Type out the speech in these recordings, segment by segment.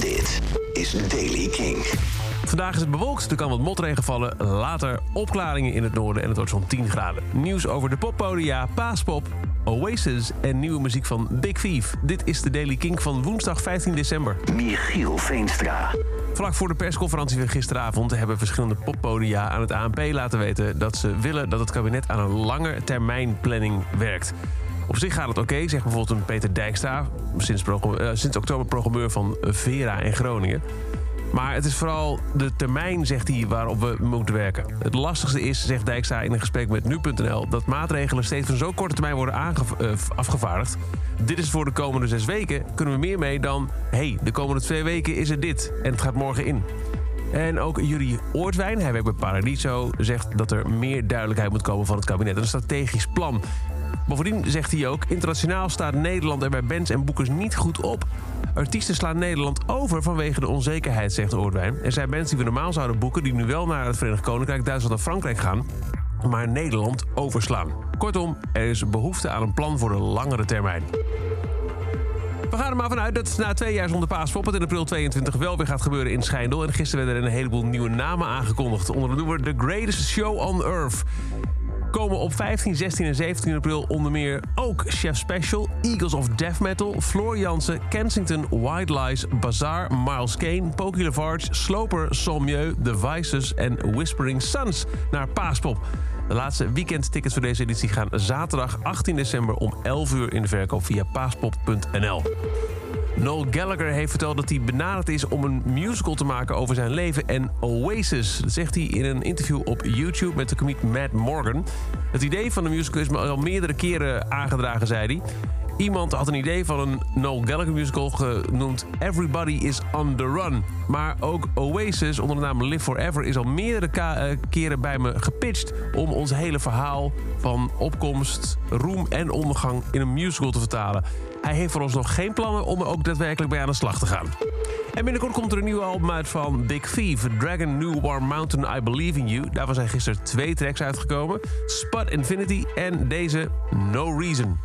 Dit is Daily King. Vandaag is het bewolkt, er kan wat motregen vallen. Later opklaringen in het noorden en het wordt zo'n 10 graden. Nieuws over de poppodia, Paaspop, Oasis en nieuwe muziek van Big Thief. Dit is de Daily King van woensdag 15 december. Michiel Veenstra. Vlak voor de persconferentie van gisteravond hebben verschillende poppodia aan het ANP laten weten dat ze willen dat het kabinet aan een lange termijn planning werkt. Op zich gaat het oké, zegt bijvoorbeeld een Peter Dijkstra, sinds, eh, sinds oktober programmeur van Vera in Groningen. Maar het is vooral de termijn, zegt hij, waarop we moeten werken. Het lastigste is, zegt Dijkstra in een gesprek met nu.nl... dat maatregelen steeds van zo'n korte termijn worden eh, afgevaardigd. Dit is voor de komende zes weken. Kunnen we meer mee dan... hey, de komende twee weken is er dit en het gaat morgen in. En ook Jurie Oortwijn, hij werkt bij Paradiso... zegt dat er meer duidelijkheid moet komen van het kabinet. Een strategisch plan. Bovendien zegt hij ook... internationaal staat Nederland er bij bands en boekers niet goed op. Artiesten slaan Nederland over vanwege de onzekerheid, zegt Oortwijn. Er zijn bands die we normaal zouden boeken... die nu wel naar het Verenigd Koninkrijk, Duitsland en Frankrijk gaan... maar Nederland overslaan. Kortom, er is behoefte aan een plan voor de langere termijn. We gaan er maar vanuit dat na twee jaar zonder paaspop... het in april 22 wel weer gaat gebeuren in Schijndel. En gisteren werden er een heleboel nieuwe namen aangekondigd. Onder de noemer The Greatest Show on Earth komen op 15, 16 en 17 april onder meer ook Chef Special, Eagles of Death Metal, Floor Jansen, Kensington, White Lies, Bazaar, Miles Kane, Pokey Lavarge, Sloper, Solmieu, The Vices en Whispering Suns naar Paaspop. De laatste weekendtickets voor deze editie gaan zaterdag 18 december om 11 uur in de verkoop via paaspop.nl. Noel Gallagher heeft verteld dat hij benaderd is om een musical te maken over zijn leven en Oasis. Dat zegt hij in een interview op YouTube met de comiek Matt Morgan. Het idee van de musical is me al meerdere keren aangedragen, zei hij. Iemand had een idee van een Noel Gallagher musical genoemd Everybody is on the Run. Maar ook Oasis onder de naam Live Forever is al meerdere eh, keren bij me gepitcht... om ons hele verhaal van opkomst, roem en ondergang in een musical te vertalen. Hij heeft voor ons nog geen plannen om er ook daadwerkelijk bij aan de slag te gaan. En binnenkort komt er een nieuwe album uit van Big Thief. Dragon New Warm Mountain, I Believe in You. Daarvan zijn gisteren twee tracks uitgekomen. Spud Infinity en deze No Reason.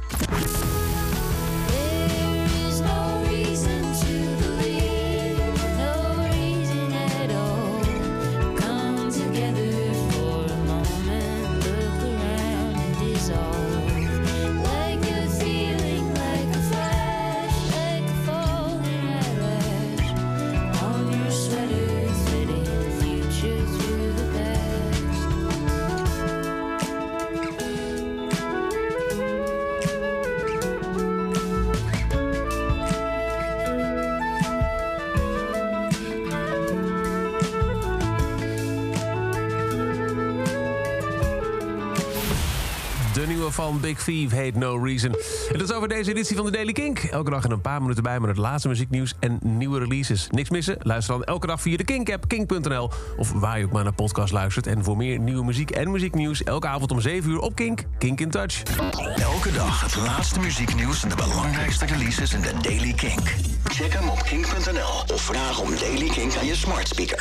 De nieuwe van Big Thief heet No Reason. En dat is over deze editie van de Daily Kink. Elke dag in een paar minuten bij met het laatste muzieknieuws en nieuwe releases. Niks missen? Luister dan elke dag via de Kink-app, kink.nl... of waar je ook maar naar podcast luistert. En voor meer nieuwe muziek en muzieknieuws... elke avond om 7 uur op Kink, Kink in Touch. Elke dag het laatste muzieknieuws en de belangrijkste releases in de Daily Kink. Check hem op kink.nl of vraag om Daily Kink aan je smart speaker.